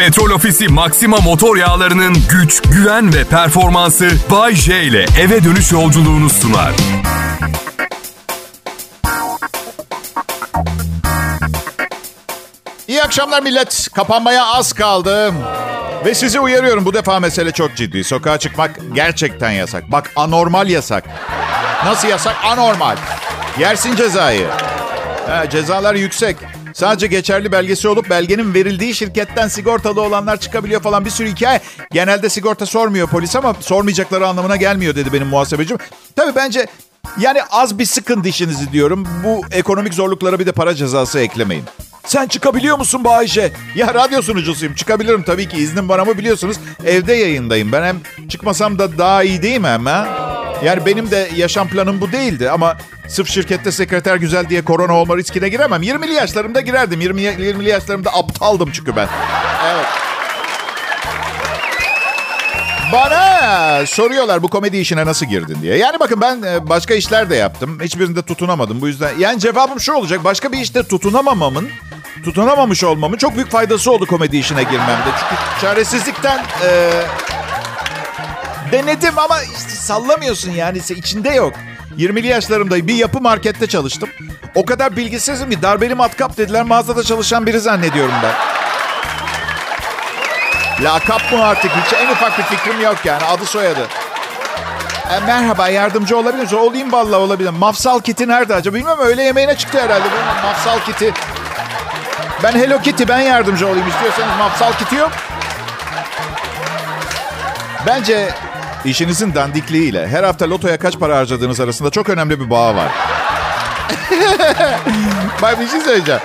Petrol Ofisi Maxima motor yağlarının güç, güven ve performansı Bay J ile eve dönüş yolculuğunu sunar. İyi akşamlar millet. Kapanmaya az kaldı. Ve sizi uyarıyorum bu defa mesele çok ciddi. Sokağa çıkmak gerçekten yasak. Bak anormal yasak. Nasıl yasak? Anormal. Yersin cezayı. Ha, cezalar yüksek. Sadece geçerli belgesi olup belgenin verildiği şirketten sigortalı olanlar çıkabiliyor falan bir sürü hikaye. Genelde sigorta sormuyor polis ama sormayacakları anlamına gelmiyor dedi benim muhasebecim. Tabii bence yani az bir sıkın dişinizi diyorum. Bu ekonomik zorluklara bir de para cezası eklemeyin. Sen çıkabiliyor musun Bayşe? Ya radyo sunucusuyum. Çıkabilirim tabii ki. İznim var ama biliyorsunuz evde yayındayım. Ben hem çıkmasam da daha iyi değil mi hem ha? Yani benim de yaşam planım bu değildi ama sırf şirkette sekreter güzel diye korona olma riskine giremem. 20'li yaşlarımda girerdim. 20 20'li yaşlarımda aptaldım çünkü ben. Evet. Bana soruyorlar bu komedi işine nasıl girdin diye. Yani bakın ben e, başka işler de yaptım. Hiçbirinde tutunamadım bu yüzden. Yani cevabım şu olacak. Başka bir işte tutunamamamın, tutunamamış olmamın çok büyük faydası oldu komedi işine girmemde. Çünkü çaresizlikten e, denedim ama sallamıyorsun yani içinde yok. 20'li yaşlarımda bir yapı markette çalıştım. O kadar bilgisizim ki darbeli matkap dediler mağazada çalışan biri zannediyorum ben. Lakap mı artık? Hiç en ufak bir fikrim yok yani. Adı soyadı. E, merhaba yardımcı olabilir misin? Olayım valla olabilir. Mafsal kiti nerede acaba? Bilmem öğle yemeğine çıktı herhalde. Bilmem mafsal kiti. Ben Hello Kitty ben yardımcı olayım istiyorsanız. Mafsal kiti yok. Bence işinizin dandikliğiyle her hafta lotoya kaç para harcadığınız arasında çok önemli bir bağ var. Bak bir şey söyleyeceğim.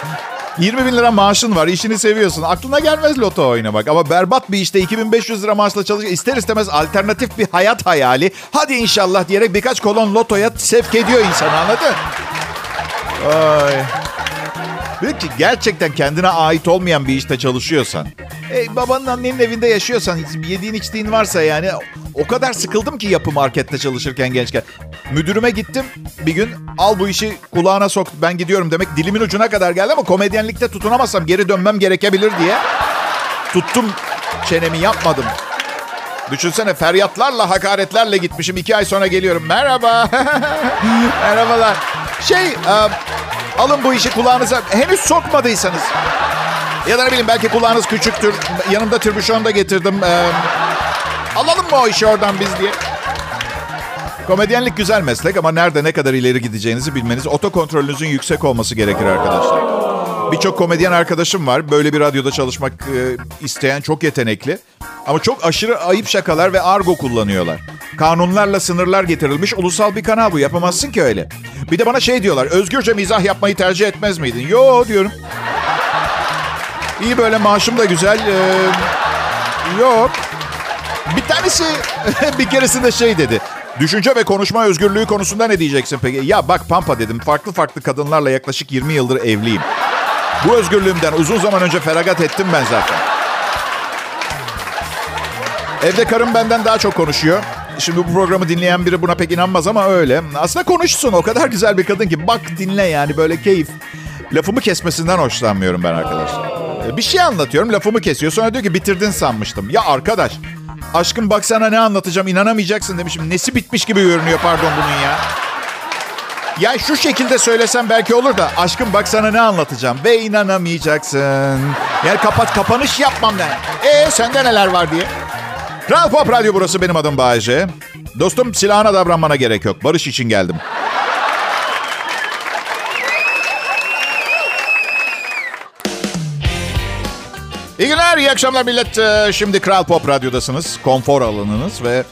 20 bin lira maaşın var, işini seviyorsun. Aklına gelmez loto oynamak. Ama berbat bir işte 2500 lira maaşla çalışıyor. İster istemez alternatif bir hayat hayali. Hadi inşallah diyerek birkaç kolon lotoya sevk ediyor insanı anladın? Ay. Peki gerçekten kendine ait olmayan bir işte çalışıyorsan, e, babanın annenin evinde yaşıyorsan, yediğin içtiğin varsa yani o kadar sıkıldım ki yapı markette çalışırken gençken. Müdürüme gittim bir gün al bu işi kulağına sok ben gidiyorum demek dilimin ucuna kadar geldi ama komedyenlikte tutunamazsam geri dönmem gerekebilir diye tuttum çenemi yapmadım. Düşünsene feryatlarla hakaretlerle gitmişim iki ay sonra geliyorum. Merhaba. Merhabalar. Şey e, alın bu işi kulağınıza henüz sokmadıysanız. Ya da ne bileyim belki kulağınız küçüktür. Yanımda türbüşon da getirdim. E, alalım mı o işi oradan biz diye. Komedyenlik güzel meslek ama nerede ne kadar ileri gideceğinizi bilmeniz, otokontrolünüzün yüksek olması gerekir arkadaşlar. Birçok komedyen arkadaşım var. Böyle bir radyoda çalışmak e, isteyen çok yetenekli. Ama çok aşırı ayıp şakalar ve argo kullanıyorlar. Kanunlarla sınırlar getirilmiş ulusal bir kanal bu. Yapamazsın ki öyle. Bir de bana şey diyorlar. Özgürce mizah yapmayı tercih etmez miydin? Yo diyorum. İyi böyle maaşım da güzel. Ee, yok. Bir tanesi bir keresinde şey dedi. Düşünce ve konuşma özgürlüğü konusunda ne diyeceksin peki? Ya bak Pampa dedim. Farklı farklı kadınlarla yaklaşık 20 yıldır evliyim. Bu özgürlüğümden uzun zaman önce feragat ettim ben zaten. Evde karım benden daha çok konuşuyor. Şimdi bu programı dinleyen biri buna pek inanmaz ama öyle. Aslında konuşsun. O kadar güzel bir kadın ki. Bak dinle yani böyle keyif. Lafımı kesmesinden hoşlanmıyorum ben arkadaşlar. Bir şey anlatıyorum lafımı kesiyor. Sonra diyor ki bitirdin sanmıştım. Ya arkadaş aşkım bak sana ne anlatacağım inanamayacaksın demişim. Nesi bitmiş gibi görünüyor pardon bunun ya. Ya şu şekilde söylesem belki olur da aşkım bak sana ne anlatacağım ve inanamayacaksın. Yani kapat kapanış yapmam ben. E sende neler var diye. Kral Pop Radyo burası benim adım Bayece. Dostum silahına davranmana gerek yok. Barış için geldim. İyi günler, iyi akşamlar millet. Ee, Şimdi Kral Pop Radyo'dasınız. Konfor alanınız ve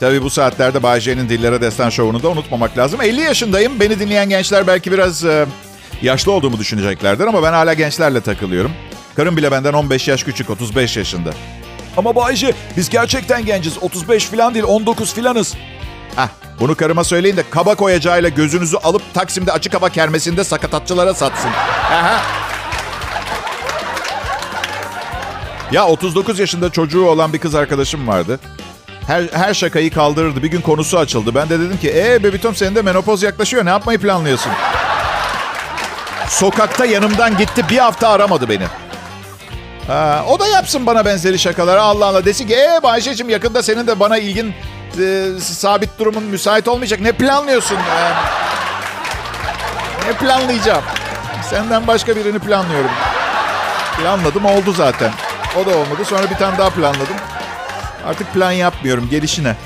tabii bu saatlerde Bay J'nin Dillere Destan Show'unu da unutmamak lazım. 50 yaşındayım. Beni dinleyen gençler belki biraz e, yaşlı olduğumu düşüneceklerdir ama ben hala gençlerle takılıyorum. Karım bile benden 15 yaş küçük, 35 yaşında. Ama Bayce biz gerçekten genciz. 35 falan değil 19 filanız. Hah bunu karıma söyleyin de kaba koyacağıyla gözünüzü alıp Taksim'de açık hava kermesinde sakatatçılara satsın. Aha. Ya 39 yaşında çocuğu olan bir kız arkadaşım vardı. Her, her şakayı kaldırırdı. Bir gün konusu açıldı. Ben de dedim ki ee bebitom senin de menopoz yaklaşıyor. Ne yapmayı planlıyorsun? Sokakta yanımdan gitti. Bir hafta aramadı beni. Ha, o da yapsın bana benzeri şakaları Allah Allah. Desin ki ee Bayşe'cim yakında senin de bana ilgin e, sabit durumun müsait olmayacak. Ne planlıyorsun? Ee, ne planlayacağım? Senden başka birini planlıyorum. Planladım oldu zaten. O da olmadı. Sonra bir tane daha planladım. Artık plan yapmıyorum gelişine.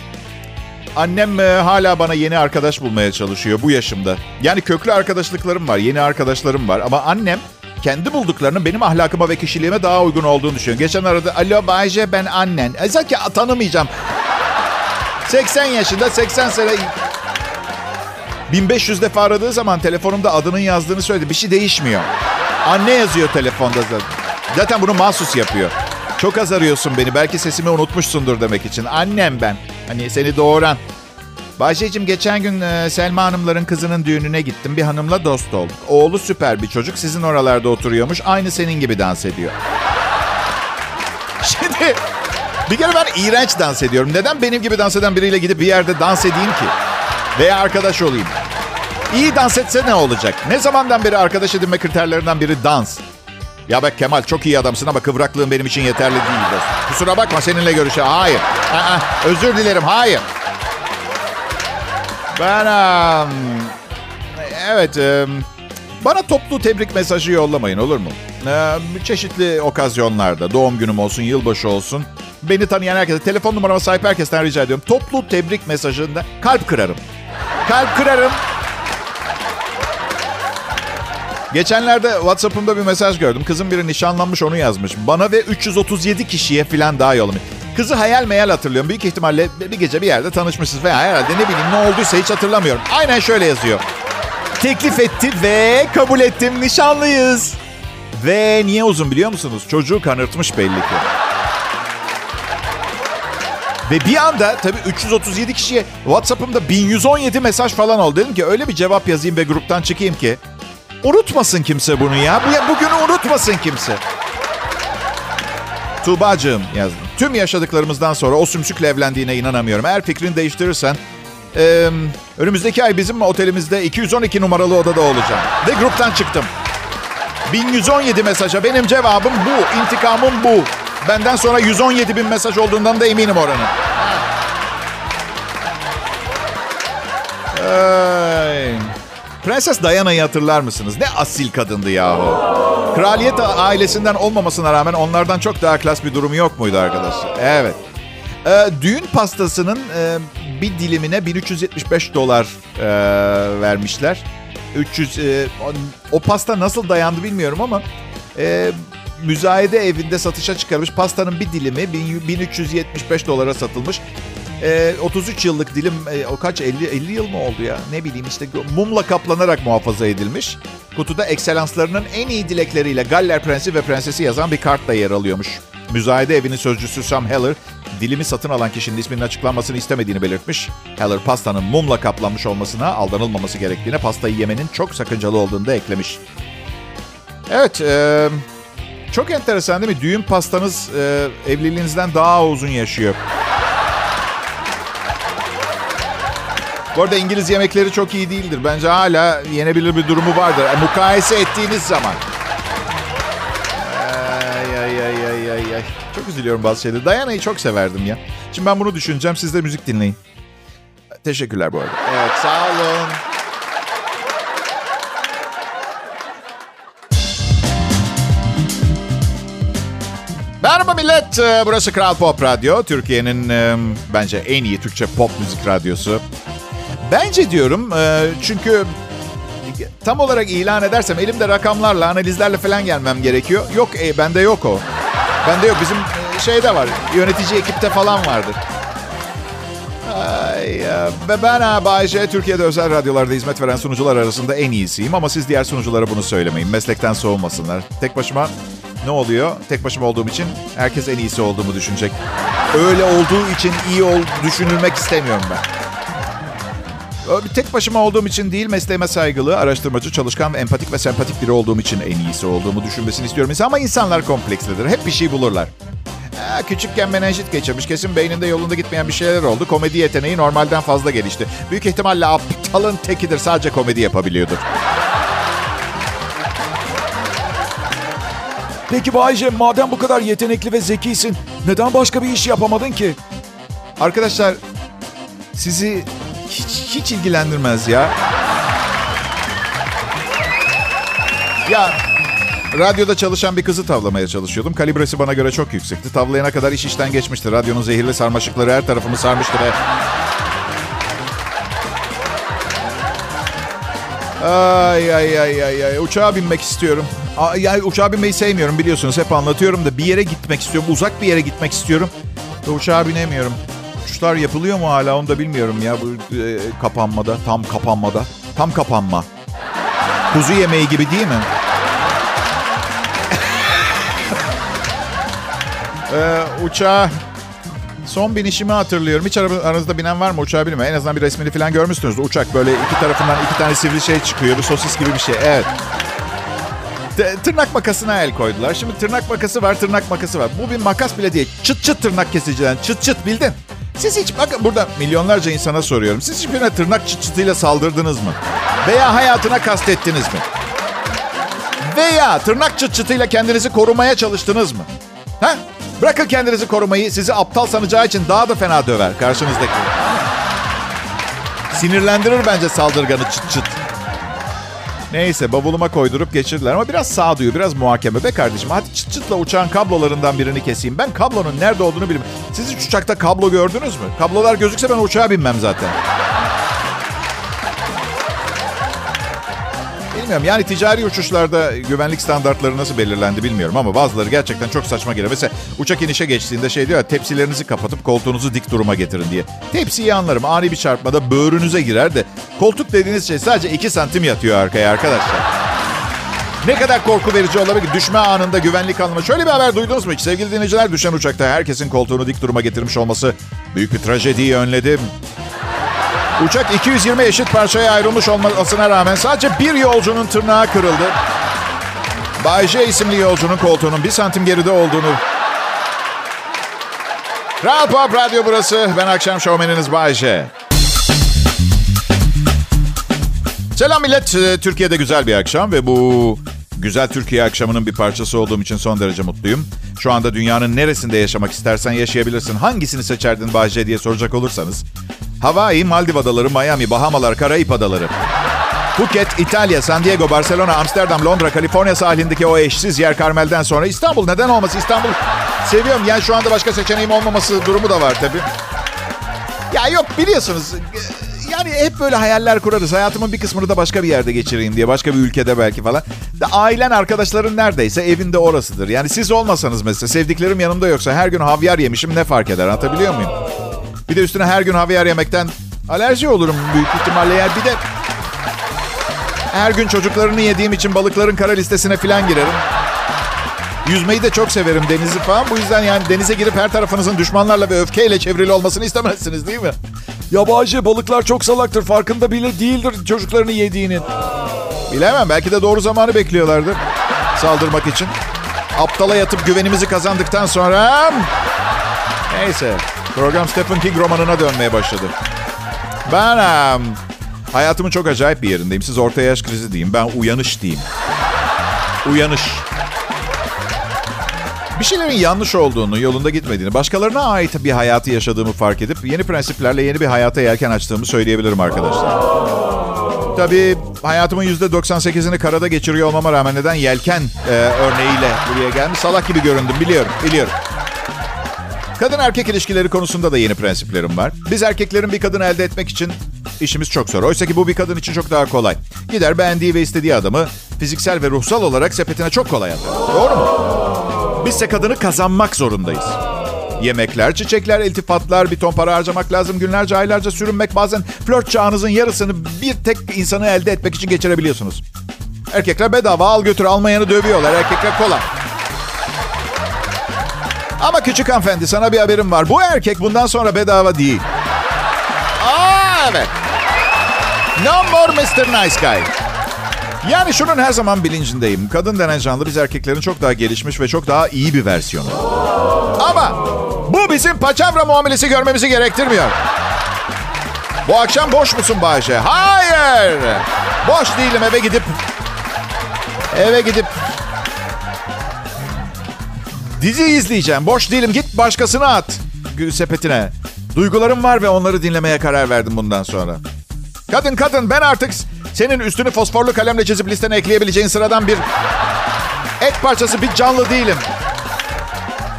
Annem e, hala bana yeni arkadaş bulmaya çalışıyor bu yaşımda. Yani köklü arkadaşlıklarım var, yeni arkadaşlarım var. Ama annem kendi bulduklarının benim ahlakıma ve kişiliğime daha uygun olduğunu düşünüyor. Geçen arada alo Bayce ben annen. E, sanki tanımayacağım. 80 yaşında 80 sene 1500 defa aradığı zaman telefonumda adının yazdığını söyledi. Bir şey değişmiyor. Anne yazıyor telefonda zaten. Zaten bunu mahsus yapıyor. Çok az arıyorsun beni. Belki sesimi unutmuşsundur demek için. Annem ben. Hani seni doğuran. Bahçeciğim geçen gün e, Selma Hanımların kızının düğününe gittim. Bir hanımla dost olduk. Oğlu süper bir çocuk. Sizin oralarda oturuyormuş. Aynı senin gibi dans ediyor. Şimdi bir kere ben iğrenç dans ediyorum. Neden benim gibi dans eden biriyle gidip bir yerde dans edeyim ki? Veya arkadaş olayım. İyi dans etse ne olacak? Ne zamandan beri arkadaş edinme kriterlerinden biri dans. Ya bak Kemal çok iyi adamsın ama kıvraklığın benim için yeterli değil dostum. Kusura bakma seninle görüşe. Hayır. Aa, özür dilerim. Hayır. Ben... Um, evet... Um, bana toplu tebrik mesajı yollamayın olur mu? Ee, çeşitli okazyonlarda, doğum günüm olsun, yılbaşı olsun. Beni tanıyan herkese, telefon numarama sahip herkesten rica ediyorum. Toplu tebrik mesajında kalp kırarım. Kalp kırarım. Geçenlerde WhatsApp'ımda bir mesaj gördüm. Kızım biri nişanlanmış onu yazmış. Bana ve 337 kişiye falan daha yollamış. Kızı hayal meyal hatırlıyorum. Büyük ihtimalle bir gece bir yerde tanışmışsınız veya herhalde ne bileyim ne olduysa hiç hatırlamıyorum. Aynen şöyle yazıyor. Teklif etti ve kabul ettim nişanlıyız. Ve niye uzun biliyor musunuz? Çocuğu kanırtmış belli ki. Ve bir anda tabii 337 kişiye WhatsApp'ımda 1117 mesaj falan oldu. Dedim ki öyle bir cevap yazayım ve gruptan çıkayım ki unutmasın kimse bunu ya. Bu, bugünü unutmasın kimse. Tuğba'cığım yazdım. Tüm yaşadıklarımızdan sonra o sümsükle evlendiğine inanamıyorum. Eğer fikrini değiştirirsen e, önümüzdeki ay bizim otelimizde 212 numaralı odada olacağım. Ve gruptan çıktım. 1117 mesaja benim cevabım bu. İntikamım bu. Benden sonra 117 bin mesaj olduğundan da eminim oranın. Ay. Prenses Diana'yı hatırlar mısınız? Ne asil kadındı yahu. Kraliyet ailesinden olmamasına rağmen onlardan çok daha klas bir durumu yok muydu arkadaşlar? Evet. Ee, düğün pastasının e, bir dilimine 1375 dolar e, vermişler. 300 e, o, pasta nasıl dayandı bilmiyorum ama e, müzayede evinde satışa çıkarmış pastanın bir dilimi 1375 dolara satılmış. E, 33 yıllık dilim e, o kaç 50 50 yıl mı oldu ya? Ne bileyim işte mumla kaplanarak muhafaza edilmiş. Kutuda ekselanslarının en iyi dilekleriyle Galler Prensi ve Prensesi yazan bir kart da yer alıyormuş. Müzayede evinin sözcüsü Sam Heller, dilimi satın alan kişinin isminin açıklanmasını istemediğini belirtmiş. Heller pastanın mumla kaplanmış olmasına aldanılmaması gerektiğine pastayı yemenin çok sakıncalı olduğunu da eklemiş. Evet, e, çok enteresan değil mi? Düğün pastanız e, evliliğinizden daha uzun yaşıyor. Bu arada İngiliz yemekleri çok iyi değildir. Bence hala yenebilir bir durumu vardır. E, mukayese ettiğiniz zaman. Ay, ay, ay, ay, ay, ay. Çok üzülüyorum bazı şeyleri. Diana'yı çok severdim ya. Şimdi ben bunu düşüneceğim. Siz de müzik dinleyin. Teşekkürler bu arada. Evet sağ olun. Merhaba millet. Ee, burası Kral Pop Radyo. Türkiye'nin e, bence en iyi Türkçe pop müzik radyosu. Bence diyorum e, çünkü tam olarak ilan edersem elimde rakamlarla, analizlerle falan gelmem gerekiyor. Yok e, bende yok o. Bende yok. Bizim e, şeyde var. Yönetici ekipte falan vardır. Ay, ve ben Bayece, Türkiye'de özel radyolarda hizmet veren sunucular arasında en iyisiyim. Ama siz diğer sunuculara bunu söylemeyin. Meslekten soğumasınlar. Tek başıma ne oluyor? Tek başıma olduğum için herkes en iyisi olduğumu düşünecek. Öyle olduğu için iyi ol, düşünülmek istemiyorum ben. Bir tek başıma olduğum için değil, mesleğime saygılı, araştırmacı, çalışkan ve empatik ve sempatik biri olduğum için en iyisi olduğumu düşünmesini istiyorum. Ama insanlar komplekslidir. Hep bir şey bulurlar. Ee, küçükken menenjit geçirmiş. Kesin beyninde yolunda gitmeyen bir şeyler oldu. Komedi yeteneği normalden fazla gelişti. Büyük ihtimalle aptalın tekidir. Sadece komedi yapabiliyordur. Peki Bayce madem bu kadar yetenekli ve zekisin neden başka bir iş yapamadın ki? Arkadaşlar sizi hiç, hiç ilgilendirmez ya. Ya radyoda çalışan bir kızı tavlamaya çalışıyordum. Kalibresi bana göre çok yüksekti. Tavlayana kadar iş işten geçmişti. Radyonun zehirli sarmaşıkları her tarafımı sarmıştı ve... Ay ay ay ay ay. Uçağa binmek istiyorum. Aa, Yani uçağa binmeyi sevmiyorum biliyorsunuz. Hep anlatıyorum da bir yere gitmek istiyorum. Uzak bir yere gitmek istiyorum. Ve uçağa binemiyorum. Uçuşlar yapılıyor mu hala onu da bilmiyorum ya. Bu e, kapanmada, tam kapanmada. Tam kapanma. Kuzu yemeği gibi değil mi? ee, uçağa son binişimi hatırlıyorum. Hiç aranızda binen var mı uçağa bilmiyorum. En azından bir resmini falan görmüşsünüz. Uçak böyle iki tarafından iki tane sivri şey çıkıyor. Bir sosis gibi bir şey. Evet. T- tırnak makasına el koydular. Şimdi tırnak makası var, tırnak makası var. Bu bir makas bile değil. Çıt çıt tırnak kesiciden. Çıt çıt bildin. Siz hiç bakın burada milyonlarca insana soruyorum. Siz hiç birine tırnak çıt çıtıyla saldırdınız mı? Veya hayatına kastettiniz mi? Veya tırnak çıt çıtıyla kendinizi korumaya çalıştınız mı? Ha? Bırakın kendinizi korumayı. Sizi aptal sanacağı için daha da fena döver karşınızdaki. Sinirlendirir bence saldırganı çıt çıt. Neyse bavuluma koydurup geçirdiler ama biraz sağduyu, biraz muhakeme be kardeşim. Hadi çıt çıtla uçağın kablolarından birini keseyim. Ben kablonun nerede olduğunu bilmiyorum. Siz hiç uçakta kablo gördünüz mü? Kablolar gözükse ben uçağa binmem zaten. Bilmiyorum yani ticari uçuşlarda güvenlik standartları nasıl belirlendi bilmiyorum ama bazıları gerçekten çok saçma geliyor. Mesela uçak inişe geçtiğinde şey diyor ya tepsilerinizi kapatıp koltuğunuzu dik duruma getirin diye. Tepsiyi anlarım ani bir çarpmada böğrünüze girer de koltuk dediğiniz şey sadece 2 santim yatıyor arkaya arkadaşlar. Ne kadar korku verici olabilir düşme anında güvenlik anlamı. Şöyle bir haber duydunuz mu hiç? Sevgili dinleyiciler düşen uçakta herkesin koltuğunu dik duruma getirmiş olması büyük bir trajediyi önledim. Uçak 220 eşit parçaya ayrılmış olmasına rağmen sadece bir yolcunun tırnağı kırıldı. Bay J isimli yolcunun koltuğunun bir santim geride olduğunu... Kral Pop Radyo burası. Ben akşam şovmeniniz Bay J. Selam millet. Ee, Türkiye'de güzel bir akşam ve bu güzel Türkiye akşamının bir parçası olduğum için son derece mutluyum. Şu anda dünyanın neresinde yaşamak istersen yaşayabilirsin. Hangisini seçerdin Bahçe diye soracak olursanız. Hawaii, Maldiv Adaları, Miami, Bahamalar, Karayip Adaları. Phuket, İtalya, San Diego, Barcelona, Amsterdam, Londra, Kaliforniya sahilindeki o eşsiz yer Carmel'den sonra İstanbul neden olması? İstanbul seviyorum. Yani şu anda başka seçeneğim olmaması durumu da var tabii. Ya yok biliyorsunuz yani hep böyle hayaller kurarız. Hayatımın bir kısmını da başka bir yerde geçireyim diye. Başka bir ülkede belki falan. Da ailen, arkadaşların neredeyse evinde orasıdır. Yani siz olmasanız mesela sevdiklerim yanımda yoksa her gün havyar yemişim ne fark eder anlatabiliyor muyum? Bir de üstüne her gün havyar yemekten alerji olurum büyük ihtimalle. Yani bir de her gün çocuklarını yediğim için balıkların kara listesine falan girerim. Yüzmeyi de çok severim denizi falan. Bu yüzden yani denize girip her tarafınızın düşmanlarla ve öfkeyle çevrili olmasını istemezsiniz değil mi? Yabancı balıklar çok salaktır. Farkında bile değildir çocuklarını yediğinin. Bilemem. Belki de doğru zamanı bekliyorlardır. Saldırmak için. Aptala yatıp güvenimizi kazandıktan sonra... Neyse. Program Stephen King romanına dönmeye başladı. Ben em, hayatımın çok acayip bir yerindeyim. Siz orta yaş krizi diyeyim. Ben uyanış diyeyim. Uyanış. Bir şeylerin yanlış olduğunu, yolunda gitmediğini, başkalarına ait bir hayatı yaşadığımı fark edip yeni prensiplerle yeni bir hayata yelken açtığımı söyleyebilirim arkadaşlar. Tabii hayatımın %98'ini karada geçiriyor olmama rağmen neden yelken e, örneğiyle buraya gelmiş salak gibi göründüm biliyorum, biliyorum. Kadın erkek ilişkileri konusunda da yeni prensiplerim var. Biz erkeklerin bir kadını elde etmek için işimiz çok zor. Oysa ki bu bir kadın için çok daha kolay. Gider beğendiği ve istediği adamı fiziksel ve ruhsal olarak sepetine çok kolay atar. Doğru mu? Bizse kadını kazanmak zorundayız. Yemekler, çiçekler, iltifatlar, bir ton para harcamak lazım. Günlerce, aylarca sürünmek. Bazen flört çağınızın yarısını bir tek insanı elde etmek için geçirebiliyorsunuz. Erkekler bedava al götür almayanı dövüyorlar. Erkekler kolay. Ama küçük hanımefendi sana bir haberim var. Bu erkek bundan sonra bedava değil. Aa evet. No more Mr. Nice Guy. Yani şunun her zaman bilincindeyim. Kadın denen canlı biz erkeklerin çok daha gelişmiş ve çok daha iyi bir versiyonu. Ama bu bizim paçavra muamelesi görmemizi gerektirmiyor. Bu akşam boş musun Bayşe? Hayır. Boş değilim eve gidip eve gidip Dizi izleyeceğim. Boş değilim. Git başkasını at sepetine. Duygularım var ve onları dinlemeye karar verdim bundan sonra. Kadın kadın ben artık senin üstünü fosforlu kalemle çizip listene ekleyebileceğin sıradan bir et parçası bir canlı değilim.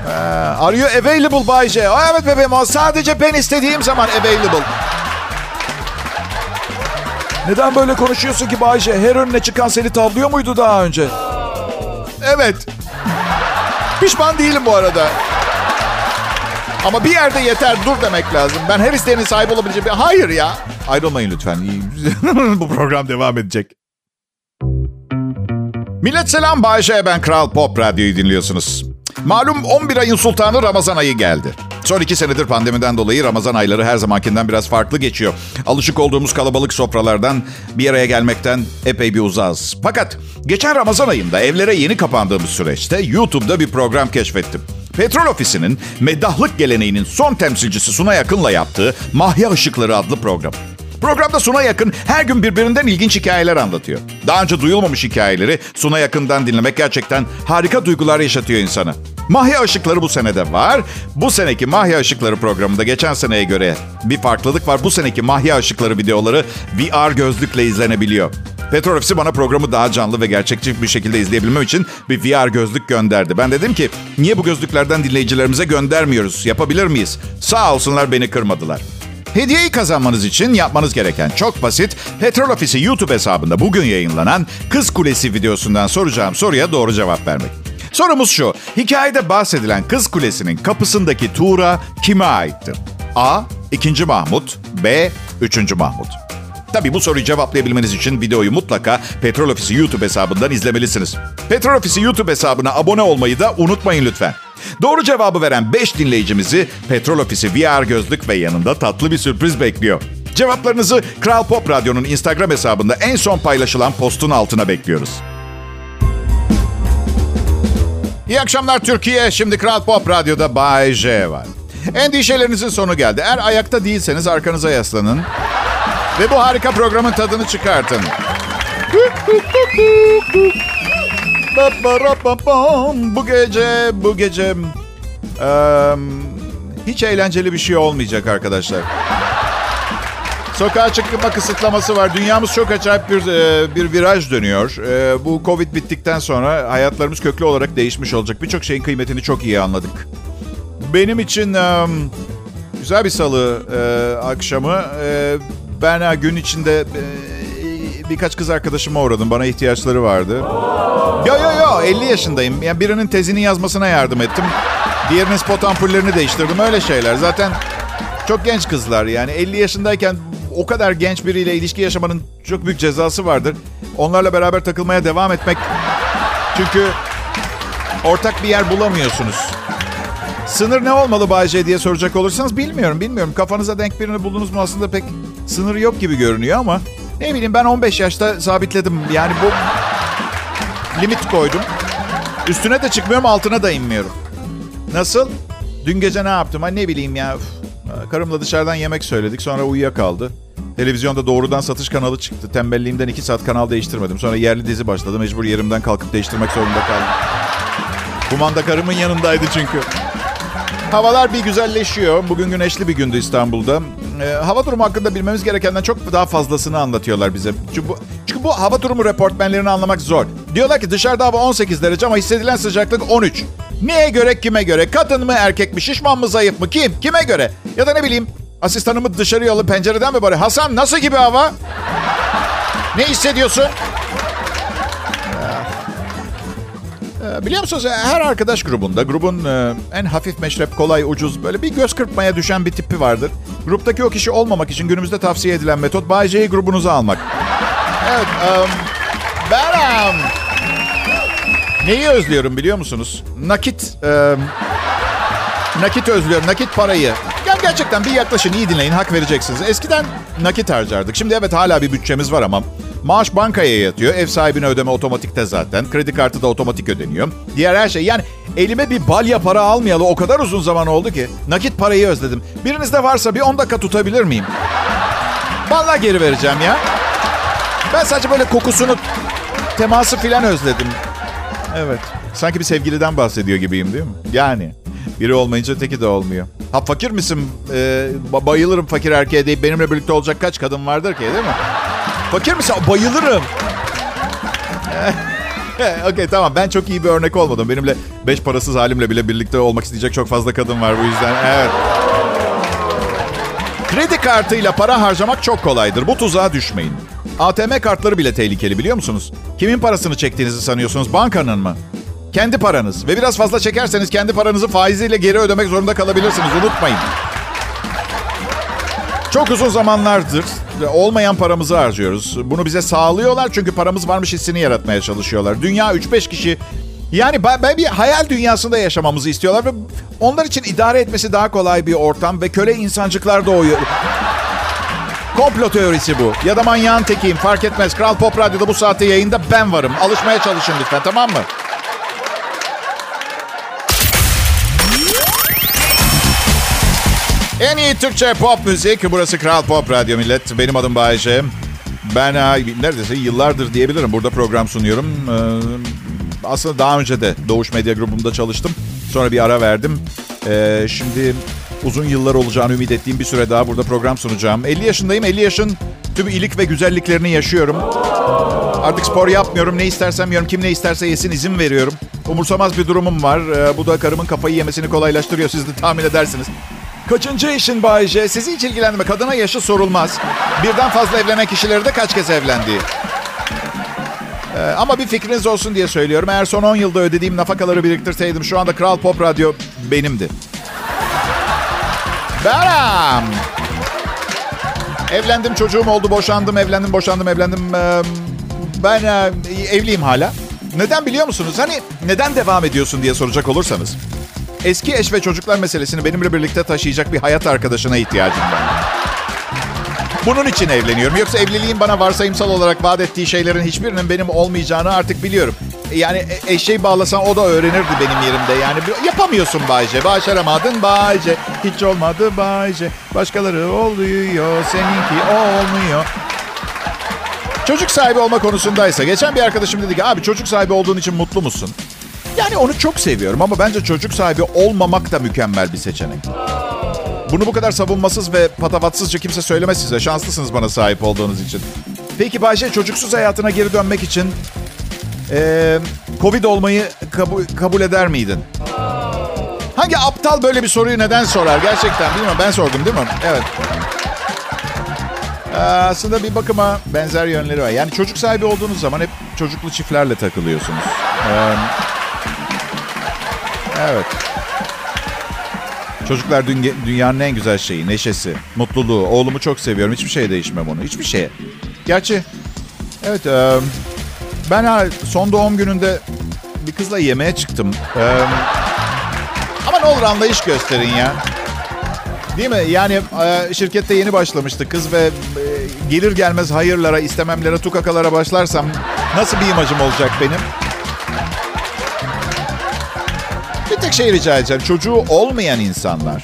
Ee, are you available Bay J? Oh, evet bebeğim o sadece ben istediğim zaman available. Neden böyle konuşuyorsun ki Bayce? Her önüne çıkan seni tavlıyor muydu daha önce? Evet. Pişman değilim bu arada. Ama bir yerde yeter dur demek lazım. Ben her isteğinin sahip olabileceğim bir... Hayır ya. Ayrılmayın lütfen. bu program devam edecek. Millet selam Bayşe ben Kral Pop Radyo'yu dinliyorsunuz. Malum 11 ayın sultanı Ramazan ayı geldi. Son iki senedir pandemiden dolayı Ramazan ayları her zamankinden biraz farklı geçiyor. Alışık olduğumuz kalabalık sofralardan bir araya gelmekten epey bir uzağız. Fakat geçen Ramazan ayında evlere yeni kapandığımız süreçte YouTube'da bir program keşfettim. Petrol Ofisi'nin meddahlık geleneğinin son temsilcisi Suna Yakın'la yaptığı Mahya Işıkları adlı program. Programda Suna Yakın her gün birbirinden ilginç hikayeler anlatıyor. Daha önce duyulmamış hikayeleri Suna Yakın'dan dinlemek gerçekten harika duygular yaşatıyor insana. Mahya Işıkları bu senede var. Bu seneki Mahya Işıkları programında geçen seneye göre bir farklılık var. Bu seneki Mahya Işıkları videoları VR gözlükle izlenebiliyor. Petrol Ofisi bana programı daha canlı ve gerçekçi bir şekilde izleyebilmem için bir VR gözlük gönderdi. Ben dedim ki niye bu gözlüklerden dinleyicilerimize göndermiyoruz? Yapabilir miyiz? Sağ olsunlar beni kırmadılar. Hediyeyi kazanmanız için yapmanız gereken çok basit. Petrol Ofisi YouTube hesabında bugün yayınlanan Kız Kulesi videosundan soracağım soruya doğru cevap vermek. Sorumuz şu. Hikayede bahsedilen Kız Kulesi'nin kapısındaki tuğra kime aittir? A. 2. Mahmut B. 3. Mahmut Tabii bu soruyu cevaplayabilmeniz için videoyu mutlaka Petrol Ofisi YouTube hesabından izlemelisiniz. Petrol Ofisi YouTube hesabına abone olmayı da unutmayın lütfen. Doğru cevabı veren 5 dinleyicimizi Petrol Ofisi VR gözlük ve yanında tatlı bir sürpriz bekliyor. Cevaplarınızı Kral Pop Radyo'nun Instagram hesabında en son paylaşılan postun altına bekliyoruz. İyi akşamlar Türkiye. Şimdi Kral Pop Radyo'da Bay J var. Endişelerinizin sonu geldi. Eğer ayakta değilseniz arkanıza yaslanın. Ve bu harika programın tadını çıkartın. Bu gece, bu gece ee, hiç eğlenceli bir şey olmayacak arkadaşlar. Sokağa çıkma kısıtlaması var. Dünyamız çok acayip bir bir viraj dönüyor. Bu Covid bittikten sonra hayatlarımız köklü olarak değişmiş olacak. Birçok şeyin kıymetini çok iyi anladık. Benim için güzel bir salı akşamı. Ben gün içinde birkaç kız arkadaşıma uğradım. Bana ihtiyaçları vardı. Yo yo yo 50 yaşındayım. Yani birinin tezini yazmasına yardım ettim. Diğerinin spot ampullerini değiştirdim. Öyle şeyler. Zaten çok genç kızlar yani 50 yaşındayken o kadar genç biriyle ilişki yaşamanın çok büyük cezası vardır. Onlarla beraber takılmaya devam etmek çünkü ortak bir yer bulamıyorsunuz. Sınır ne olmalı Bayce diye soracak olursanız bilmiyorum bilmiyorum. Kafanıza denk birini buldunuz mu aslında pek sınırı yok gibi görünüyor ama ne bileyim ben 15 yaşta sabitledim. Yani bu limit koydum. Üstüne de çıkmıyorum altına da inmiyorum. Nasıl? Dün gece ne yaptım? Ha ne bileyim ya. Uf. Karımla dışarıdan yemek söyledik. Sonra uyuyakaldı. Televizyonda doğrudan satış kanalı çıktı. Tembelliğimden iki saat kanal değiştirmedim. Sonra yerli dizi başladı. Mecbur yerimden kalkıp değiştirmek zorunda kaldım. Kumanda karımın yanındaydı çünkü. Havalar bir güzelleşiyor. Bugün güneşli bir gündü İstanbul'da. Ee, hava durumu hakkında bilmemiz gerekenden çok daha fazlasını anlatıyorlar bize. Çünkü bu, çünkü bu hava durumu reportmenlerini anlamak zor. Diyorlar ki dışarıda hava 18 derece ama hissedilen sıcaklık 13. Neye göre kime göre? Kadın mı erkek mi? Şişman mı zayıf mı? Kim? Kime göre? Ya da ne bileyim asistanımı dışarıya alıp pencereden mi böyle? Hasan nasıl gibi hava? Ne hissediyorsun? Ee, biliyor musunuz her arkadaş grubunda grubun e, en hafif meşrep kolay ucuz böyle bir göz kırpmaya düşen bir tipi vardır. Gruptaki o kişi olmamak için günümüzde tavsiye edilen metot Bay J'yi grubunuza almak. Evet um, ben um, neyi özlüyorum biliyor musunuz? Nakit um, nakit özlüyorum nakit parayı. Yani gerçekten bir yaklaşın iyi dinleyin hak vereceksiniz. Eskiden nakit harcardık. Şimdi evet hala bir bütçemiz var ama Maaş bankaya yatıyor. Ev sahibine ödeme otomatikte zaten. Kredi kartı da otomatik ödeniyor. Diğer her şey. Yani elime bir balya para almayalı o kadar uzun zaman oldu ki. Nakit parayı özledim. Birinizde varsa bir 10 dakika tutabilir miyim? Vallahi geri vereceğim ya. Ben sadece böyle kokusunu, teması filan özledim. Evet. Sanki bir sevgiliden bahsediyor gibiyim değil mi? Yani biri olmayınca teki de olmuyor. Ha fakir misin? Ee, bayılırım fakir erkeğe deyip benimle birlikte olacak kaç kadın vardır ki değil mi? Fakir misin? Bayılırım. Okey tamam ben çok iyi bir örnek olmadım. Benimle beş parasız halimle bile birlikte olmak isteyecek çok fazla kadın var bu yüzden. Evet. Kredi kartıyla para harcamak çok kolaydır. Bu tuzağa düşmeyin. ATM kartları bile tehlikeli biliyor musunuz? Kimin parasını çektiğinizi sanıyorsunuz? Bankanın mı? Kendi paranız. Ve biraz fazla çekerseniz kendi paranızı faiziyle geri ödemek zorunda kalabilirsiniz. Unutmayın. Çok uzun zamanlardır olmayan paramızı harcıyoruz. Bunu bize sağlıyorlar çünkü paramız varmış hissini yaratmaya çalışıyorlar. Dünya 3-5 kişi yani ben bir hayal dünyasında yaşamamızı istiyorlar ve onlar için idare etmesi daha kolay bir ortam ve köle insancıklar doğuyor. Komplo teorisi bu. Ya da manyağın tekiyim fark etmez. Kral Pop Radyo'da bu saatte yayında ben varım. Alışmaya çalışın lütfen tamam mı? En iyi Türkçe pop müzik. Burası Kral Pop Radyo millet. Benim adım Bayece. Ben neredeyse yıllardır diyebilirim. Burada program sunuyorum. Ee, aslında daha önce de Doğuş Medya Grubu'nda çalıştım. Sonra bir ara verdim. Ee, şimdi uzun yıllar olacağını ümit ettiğim bir süre daha burada program sunacağım. 50 yaşındayım. 50 yaşın tüm ilik ve güzelliklerini yaşıyorum. Artık spor yapmıyorum. Ne istersem yiyorum. Kim ne isterse yesin izin veriyorum. Umursamaz bir durumum var. Ee, bu da karımın kafayı yemesini kolaylaştırıyor. Siz de tahmin edersiniz. Kaçıncı işin Bay J? Sizi hiç ilgilendirme. Kadına yaşı sorulmaz. Birden fazla evlenen kişileri de kaç kez evlendiği. Ee, ama bir fikriniz olsun diye söylüyorum. Eğer son 10 yılda ödediğim nafakaları biriktirseydim şu anda Kral Pop Radyo benimdi. Benim. Evlendim, çocuğum oldu, boşandım, evlendim, boşandım, evlendim. Ben evliyim hala. Neden biliyor musunuz? Hani neden devam ediyorsun diye soracak olursanız. Eski eş ve çocuklar meselesini benimle birlikte taşıyacak bir hayat arkadaşına ihtiyacım var. Bunun için evleniyorum. Yoksa evliliğin bana varsayımsal olarak vaat ettiği şeylerin hiçbirinin benim olmayacağını artık biliyorum. Yani e, eşeği bağlasan o da öğrenirdi benim yerimde. Yani yapamıyorsun Bayce. Başaramadın Bayce. Hiç olmadı Bayce. Başkaları oluyor. Seninki olmuyor. Çocuk sahibi olma konusundaysa. Geçen bir arkadaşım dedi ki abi çocuk sahibi olduğun için mutlu musun? Yani onu çok seviyorum ama bence çocuk sahibi olmamak da mükemmel bir seçenek. Bunu bu kadar savunmasız ve patavatsızca kimse söylemez size. Şanslısınız bana sahip olduğunuz için. Peki Bayşe çocuksuz hayatına geri dönmek için ee, Covid olmayı kabul, kabul eder miydin? Hangi aptal böyle bir soruyu neden sorar? Gerçekten mi? Ben sordum değil mi? Evet. Ee, aslında bir bakıma benzer yönleri var. Yani çocuk sahibi olduğunuz zaman hep çocuklu çiftlerle takılıyorsunuz. Ee, evet. Çocuklar dün, dünyanın en güzel şeyi, neşesi, mutluluğu. Oğlumu çok seviyorum. Hiçbir şey değişmem onu. Hiçbir şeye. Gerçi, evet, e, ben son doğum gününde bir kızla yemeğe çıktım. E, ama ne olur anlayış gösterin ya. Değil mi? Yani e, şirkette yeni başlamıştı kız ve e, gelir gelmez hayırlara, istememlere, tukakalara başlarsam nasıl bir imajım olacak benim? Bir tek şey rica edeceğim. Çocuğu olmayan insanlar,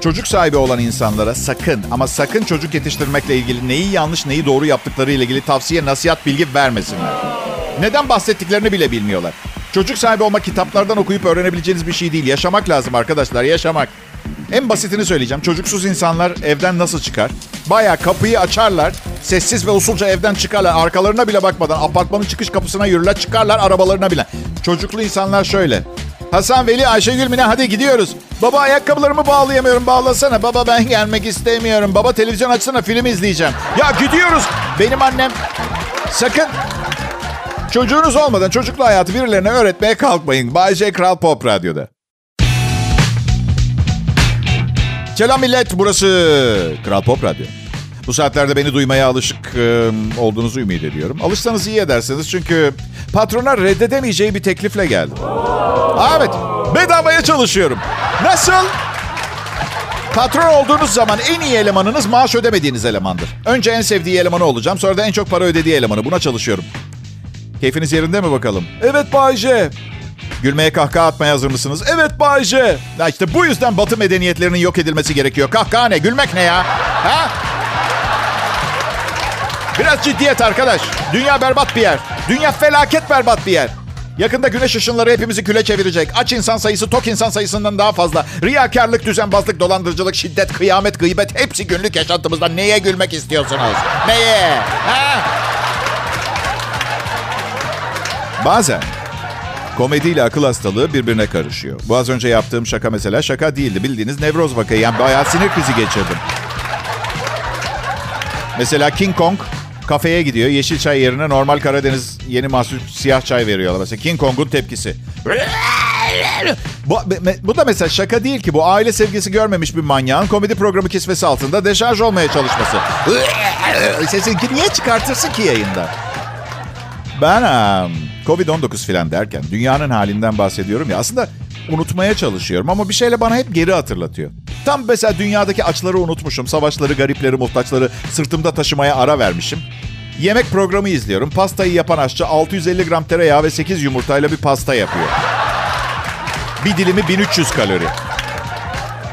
çocuk sahibi olan insanlara sakın ama sakın çocuk yetiştirmekle ilgili neyi yanlış neyi doğru yaptıkları ile ilgili tavsiye, nasihat, bilgi vermesinler. Neden bahsettiklerini bile bilmiyorlar. Çocuk sahibi olmak kitaplardan okuyup öğrenebileceğiniz bir şey değil. Yaşamak lazım arkadaşlar, yaşamak. En basitini söyleyeceğim. Çocuksuz insanlar evden nasıl çıkar? Baya kapıyı açarlar, sessiz ve usulca evden çıkarlar. Arkalarına bile bakmadan apartmanın çıkış kapısına yürürler, çıkarlar arabalarına bile. Çocuklu insanlar şöyle. Hasan, Veli, Ayşegül, Mine hadi gidiyoruz. Baba ayakkabılarımı bağlayamıyorum bağlasana. Baba ben gelmek istemiyorum. Baba televizyon açsana film izleyeceğim. Ya gidiyoruz. Benim annem sakın çocuğunuz olmadan çocuklu hayatı birilerine öğretmeye kalkmayın. Bay J. Kral Pop Radyo'da. Selam millet burası Kral Pop Radyo. Bu saatlerde beni duymaya alışık e, olduğunuzu ümit ediyorum. Alışsanız iyi edersiniz çünkü patrona reddedemeyeceği bir teklifle geldim. Aa, evet, bedavaya çalışıyorum. Nasıl? Patron olduğunuz zaman en iyi elemanınız maaş ödemediğiniz elemandır. Önce en sevdiği elemanı olacağım, sonra da en çok para ödediği elemanı. Buna çalışıyorum. Keyfiniz yerinde mi bakalım? Evet Bayce. Gülmeye kahkaha atmaya hazır mısınız? Evet Bayce. Ya işte bu yüzden batı medeniyetlerinin yok edilmesi gerekiyor. Kahkaha ne? Gülmek ne ya? Ha? Biraz ciddiyet arkadaş. Dünya berbat bir yer. Dünya felaket berbat bir yer. Yakında güneş ışınları hepimizi küle çevirecek. Aç insan sayısı tok insan sayısından daha fazla. Riyakarlık, düzenbazlık, dolandırıcılık, şiddet, kıyamet, gıybet hepsi günlük yaşantımızda. Neye gülmek istiyorsunuz? Neye? Ha? Bazen komediyle akıl hastalığı birbirine karışıyor. Bu az önce yaptığım şaka mesela şaka değildi. Bildiğiniz nevroz vakayı. Yani bayağı sinir krizi geçirdim. Mesela King Kong kafeye gidiyor. Yeşil çay yerine normal Karadeniz yeni mahsul siyah çay veriyorlar. Mesela King Kong'un tepkisi. Bu, bu da mesela şaka değil ki. Bu aile sevgisi görmemiş bir manyağın komedi programı kisvesi altında deşarj olmaya çalışması. Sesini niye çıkartırsın ki yayında? Ben um, Covid-19 falan derken dünyanın halinden bahsediyorum ya. Aslında unutmaya çalışıyorum ama bir şeyle bana hep geri hatırlatıyor. Tam mesela dünyadaki açları unutmuşum. Savaşları, garipleri, muhtaçları sırtımda taşımaya ara vermişim. Yemek programı izliyorum. Pastayı yapan aşçı 650 gram tereyağı ve 8 yumurtayla bir pasta yapıyor. Bir dilimi 1300 kalori.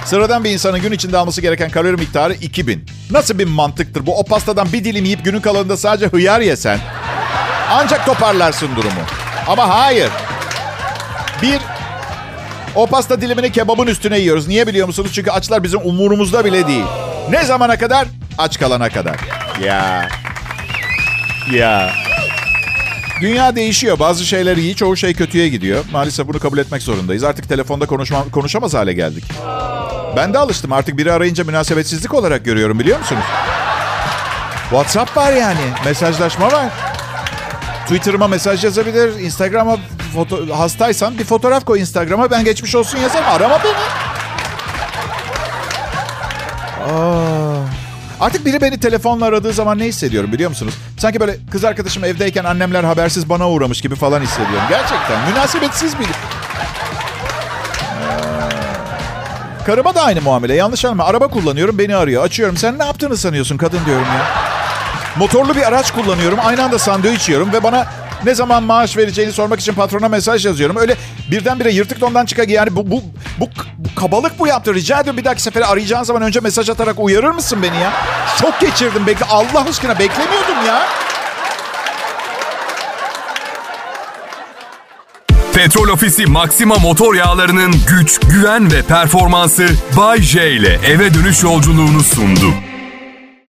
Sıradan bir insanın gün içinde alması gereken kalori miktarı 2000. Nasıl bir mantıktır bu? O pastadan bir dilim yiyip günün kalanında sadece hıyar yesen ancak toparlarsın durumu. Ama hayır. Bir, o pasta dilimini kebabın üstüne yiyoruz. Niye biliyor musunuz? Çünkü açlar bizim umurumuzda bile değil. Ne zamana kadar? Aç kalana kadar. Ya. Ya. Dünya değişiyor. Bazı şeyler iyi, çoğu şey kötüye gidiyor. Maalesef bunu kabul etmek zorundayız. Artık telefonda konuşma, konuşamaz hale geldik. Ben de alıştım. Artık biri arayınca münasebetsizlik olarak görüyorum biliyor musunuz? WhatsApp var yani. Mesajlaşma var. Twitter'ıma mesaj yazabilir. Instagram'a foto- hastaysan bir fotoğraf koy Instagram'a. Ben geçmiş olsun yazarım. Arama beni. Aa. Artık biri beni telefonla aradığı zaman ne hissediyorum biliyor musunuz? Sanki böyle kız arkadaşım evdeyken annemler habersiz bana uğramış gibi falan hissediyorum. Gerçekten münasebetsiz bir... Karıma da aynı muamele. Yanlış anlama. Araba kullanıyorum beni arıyor. Açıyorum. Sen ne yaptığını sanıyorsun kadın diyorum ya. Motorlu bir araç kullanıyorum. Aynı anda sandviç yiyorum ve bana ne zaman maaş vereceğini sormak için patrona mesaj yazıyorum. Öyle birdenbire yırtık dondan çıka yani bu, bu, bu, bu kabalık bu yaptı. Rica ediyorum bir dahaki sefere arayacağın zaman önce mesaj atarak uyarır mısın beni ya? Çok geçirdim. Bekle Allah aşkına beklemiyordum ya. Petrol Ofisi Maxima motor yağlarının güç, güven ve performansı Bay J ile eve dönüş yolculuğunu sundu.